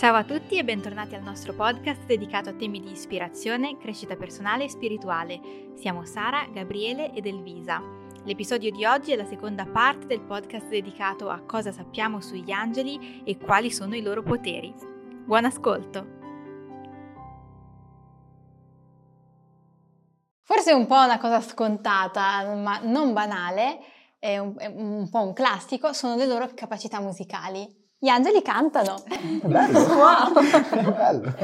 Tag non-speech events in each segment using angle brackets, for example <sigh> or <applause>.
Ciao a tutti e bentornati al nostro podcast dedicato a temi di ispirazione, crescita personale e spirituale. Siamo Sara, Gabriele ed Elvisa. L'episodio di oggi è la seconda parte del podcast dedicato a cosa sappiamo sugli angeli e quali sono i loro poteri. Buon ascolto! Forse un po' una cosa scontata, ma non banale, è un, è un po' un classico, sono le loro capacità musicali. Gli angeli cantano. Bello. <laughs> wow. Bello.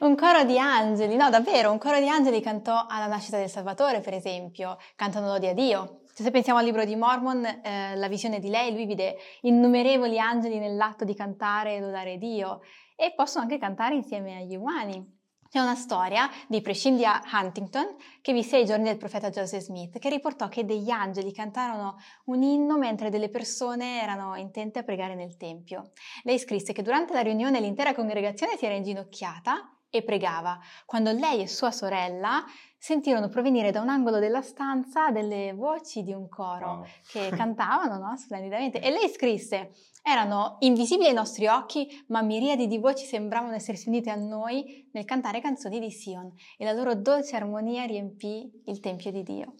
un coro di angeli, no davvero, un coro di angeli cantò alla nascita del Salvatore, per esempio, cantano lodi a Dio. Se pensiamo al libro di Mormon, eh, la visione di lei, lui vide innumerevoli angeli nell'atto di cantare e lodare Dio e possono anche cantare insieme agli umani. C'è una storia di Prescindia Huntington che visse ai giorni del profeta Joseph Smith che riportò che degli angeli cantarono un inno mentre delle persone erano intente a pregare nel tempio. Lei scrisse che durante la riunione l'intera congregazione si era inginocchiata e pregava, quando lei e sua sorella sentirono provenire da un angolo della stanza delle voci di un coro wow. che <laughs> cantavano no? splendidamente. E lei scrisse, erano invisibili ai nostri occhi, ma miriadi di voci sembravano essersi unite a noi nel cantare canzoni di Sion e la loro dolce armonia riempì il Tempio di Dio.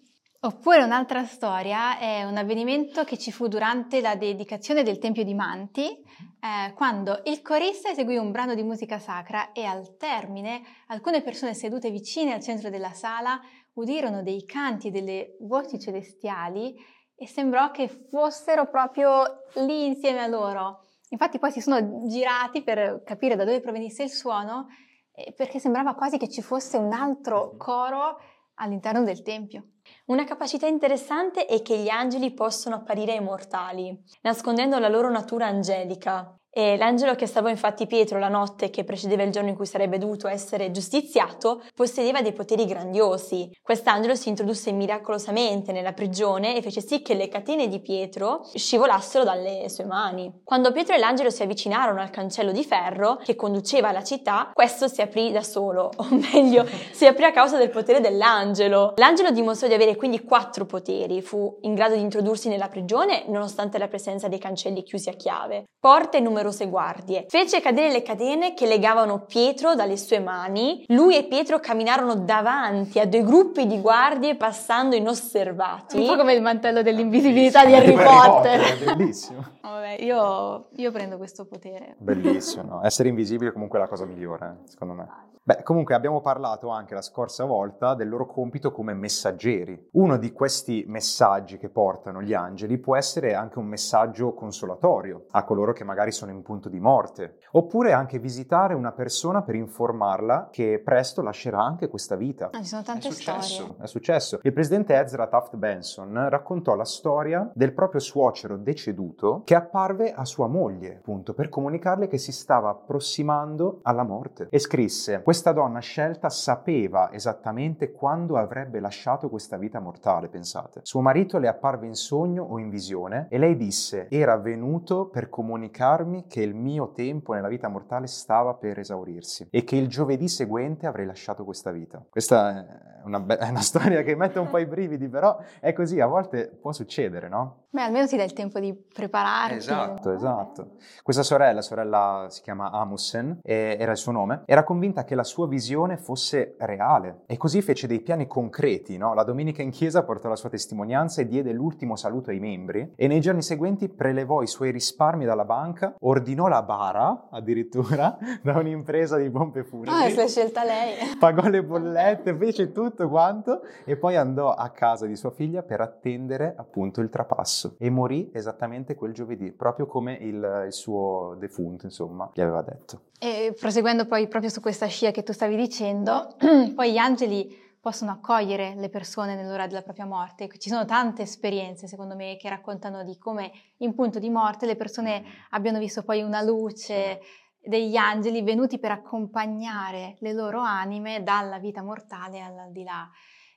Oppure un'altra storia è un avvenimento che ci fu durante la dedicazione del Tempio di Manti, eh, quando il corista eseguì un brano di musica sacra e al termine alcune persone sedute vicine al centro della sala udirono dei canti e delle voci celestiali e sembrò che fossero proprio lì insieme a loro. Infatti poi si sono girati per capire da dove provenisse il suono, eh, perché sembrava quasi che ci fosse un altro coro all'interno del tempio. Una capacità interessante è che gli angeli possono apparire immortali, nascondendo la loro natura angelica. E l'angelo che salvò infatti Pietro la notte che precedeva il giorno in cui sarebbe dovuto essere giustiziato possedeva dei poteri grandiosi. Quest'angelo si introdusse miracolosamente nella prigione e fece sì che le catene di Pietro scivolassero dalle sue mani. Quando Pietro e l'angelo si avvicinarono al cancello di ferro che conduceva alla città, questo si aprì da solo, o meglio, <laughs> si aprì a causa del potere dell'angelo. L'angelo dimostrò di avere quindi quattro poteri, fu in grado di introdursi nella prigione nonostante la presenza dei cancelli chiusi a chiave. Porte numero numerose guardie. Fece cadere le catene che legavano Pietro dalle sue mani. Lui e Pietro camminarono davanti a due gruppi di guardie passando inosservati. Un po' come il mantello dell'invisibilità di Harry Potter. Potter. Bellissimo. <laughs> Vabbè, io, io, prendo questo potere. Bellissimo. Essere invisibile è comunque la cosa migliore, secondo me. Beh, comunque abbiamo parlato anche la scorsa volta del loro compito come messaggeri. Uno di questi messaggi che portano gli angeli può essere anche un messaggio consolatorio a coloro che magari sono in punto di morte, oppure anche visitare una persona per informarla che presto lascerà anche questa vita. Ah, ci sono tante è successo, storie. È successo. Il presidente Ezra Taft Benson raccontò la storia del proprio suocero deceduto che apparve a sua moglie, appunto, per comunicarle che si stava approssimando alla morte e scrisse questa donna scelta sapeva esattamente quando avrebbe lasciato questa vita mortale, pensate. Suo marito le apparve in sogno o in visione e lei disse era venuto per comunicarmi che il mio tempo nella vita mortale stava per esaurirsi e che il giovedì seguente avrei lasciato questa vita. Questa è una, be- è una <laughs> storia che mette un po' i brividi, però è così, a volte può succedere, no? Beh, almeno ti dà il tempo di prepararti. Esatto, esatto. Questa sorella, sorella si chiama Amusen, era il suo nome, era convinta che la sua visione fosse reale e così fece dei piani concreti, no? La domenica in chiesa portò la sua testimonianza e diede l'ultimo saluto ai membri e nei giorni seguenti prelevò i suoi risparmi dalla banca, ordinò la bara addirittura <laughs> da un'impresa di pompe funebri. Ah, l'ha scelta lei. <laughs> Pagò le bollette, fece tutto quanto e poi andò a casa di sua figlia per attendere appunto il trapasso e morì esattamente quel giovedì, proprio come il, il suo defunto, insomma, gli aveva detto. E proseguendo poi proprio su questa scia che tu stavi dicendo, <clears throat> poi gli angeli possono accogliere le persone nell'ora della propria morte. Ci sono tante esperienze, secondo me, che raccontano di come in punto di morte le persone abbiano visto poi una luce degli angeli venuti per accompagnare le loro anime dalla vita mortale all'aldilà.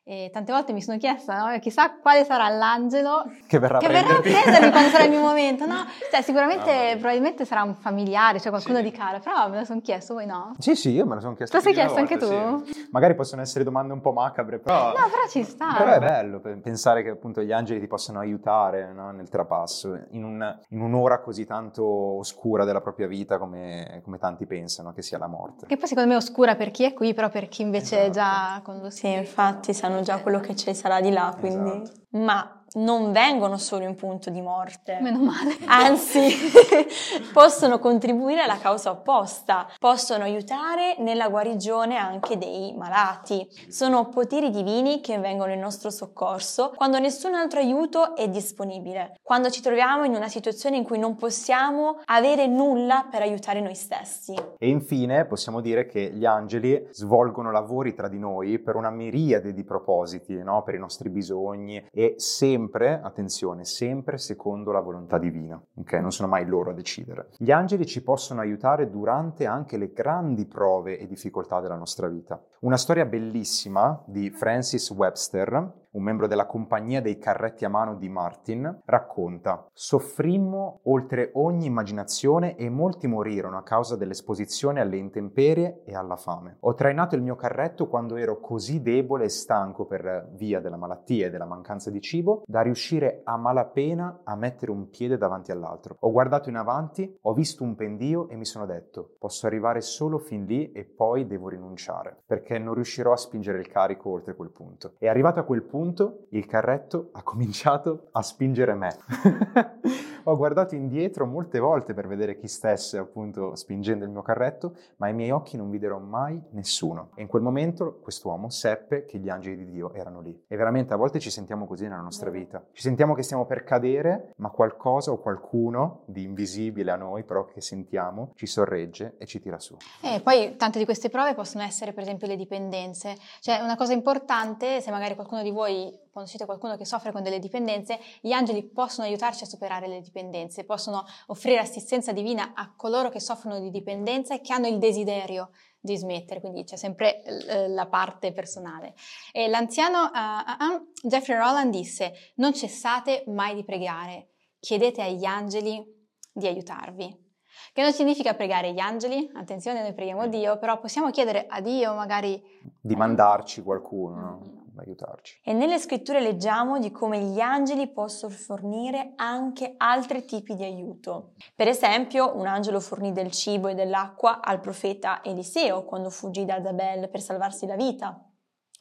E tante volte mi sono chiesta, no? chissà quale sarà l'angelo che verrà, che verrà a prendermi quando sarà il mio <laughs> momento, no? Cioè, sicuramente, no, probabilmente sarà un familiare, cioè qualcuno sì. di caro, però me lo sono chiesto, voi no? Sì, sì, io me lo sono chiesto. Lo sei chiesto anche tu? Sì. Magari possono essere domande un po' macabre, però... No, però ci sta. Però è bello pensare che appunto gli angeli ti possano aiutare no? nel trapasso, in, un, in, un'ora così tanto oscura della propria vita come, come, tanti pensano che sia la morte. Che poi secondo me è oscura per chi è qui, però per chi invece esatto. è già con lo Sì, infatti sanno già quello che ci sarà di là, quindi... Esatto. Ma non vengono solo in punto di morte. Meno male. Anzi, <laughs> possono contribuire alla causa opposta, possono aiutare nella guarigione anche dei malati. Sono poteri divini che vengono in nostro soccorso quando nessun altro aiuto è disponibile, quando ci troviamo in una situazione in cui non possiamo avere nulla per aiutare noi stessi. E infine possiamo dire che gli angeli svolgono lavori tra di noi per una miriade di propositi, no? per i nostri bisogni e sempre sempre, attenzione, sempre secondo la volontà divina, ok? Non sono mai loro a decidere. Gli angeli ci possono aiutare durante anche le grandi prove e difficoltà della nostra vita. Una storia bellissima di Francis Webster un membro della compagnia dei carretti a mano di Martin, racconta Soffrimmo oltre ogni immaginazione e molti morirono a causa dell'esposizione alle intemperie e alla fame. Ho trainato il mio carretto quando ero così debole e stanco per via della malattia e della mancanza di cibo da riuscire a malapena a mettere un piede davanti all'altro. Ho guardato in avanti, ho visto un pendio e mi sono detto posso arrivare solo fin lì e poi devo rinunciare perché non riuscirò a spingere il carico oltre quel punto. E arrivato a quel punto punto il carretto ha cominciato a spingere me. <laughs> Ho guardato indietro molte volte per vedere chi stesse appunto spingendo il mio carretto, ma ai miei occhi non videro mai nessuno. E in quel momento quest'uomo seppe che gli angeli di Dio erano lì. E veramente a volte ci sentiamo così nella nostra vita. Ci sentiamo che stiamo per cadere, ma qualcosa o qualcuno di invisibile a noi, però che sentiamo, ci sorregge e ci tira su. E poi tante di queste prove possono essere per esempio le dipendenze. Cioè una cosa importante, se magari qualcuno di voi quando siete qualcuno che soffre con delle dipendenze, gli angeli possono aiutarci a superare le dipendenze, possono offrire assistenza divina a coloro che soffrono di dipendenza e che hanno il desiderio di smettere, quindi c'è sempre eh, la parte personale. E l'anziano uh, uh, Jeffrey Rowland disse, non cessate mai di pregare, chiedete agli angeli di aiutarvi. Che non significa pregare gli angeli, attenzione, noi preghiamo Dio, però possiamo chiedere a Dio magari... Di mandarci qualcuno, no? Aiutarci. E nelle scritture leggiamo di come gli angeli possono fornire anche altri tipi di aiuto. Per esempio, un angelo fornì del cibo e dell'acqua al profeta Eliseo quando fuggì da Zabel per salvarsi la vita.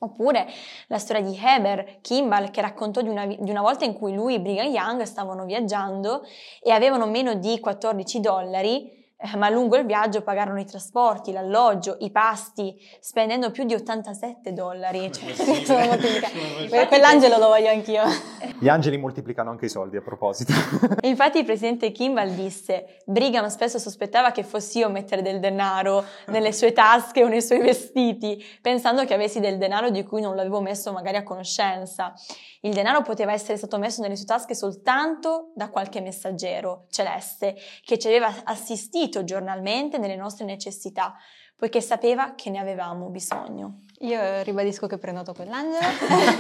Oppure la storia di Heber Kimball che raccontò di una, di una, volta in cui lui e Brigham Young stavano viaggiando e avevano meno di 14 dollari eh, ma lungo il viaggio pagarono i trasporti, l'alloggio, i pasti, spendendo più di 87 dollari. <laughs> Cioè, quell'angelo lo voglio anch'io. <laughs> Gli angeli moltiplicano anche i soldi a proposito. <laughs> Infatti il presidente Kimball disse, Brigham spesso sospettava che fossi io a mettere del denaro nelle sue tasche o nei suoi vestiti, pensando che avessi del denaro di cui non l'avevo messo magari a conoscenza. Il denaro poteva essere stato messo nelle sue tasche soltanto da qualche messaggero celeste che ci aveva assistito giornalmente nelle nostre necessità, poiché sapeva che ne avevamo bisogno. Io ribadisco che prenoto quell'angelo.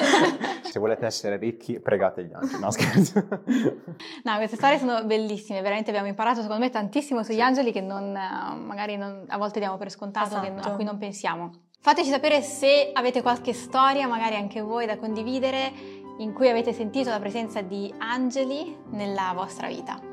<laughs> Se volete essere ricchi, pregate gli angeli. No, scherzo. No, queste storie sono bellissime. Veramente abbiamo imparato, secondo me, tantissimo sugli sì. angeli che non, magari non, a volte diamo per scontato, esatto. a cui non pensiamo. Fateci sapere se avete qualche storia, magari anche voi, da condividere in cui avete sentito la presenza di angeli nella vostra vita.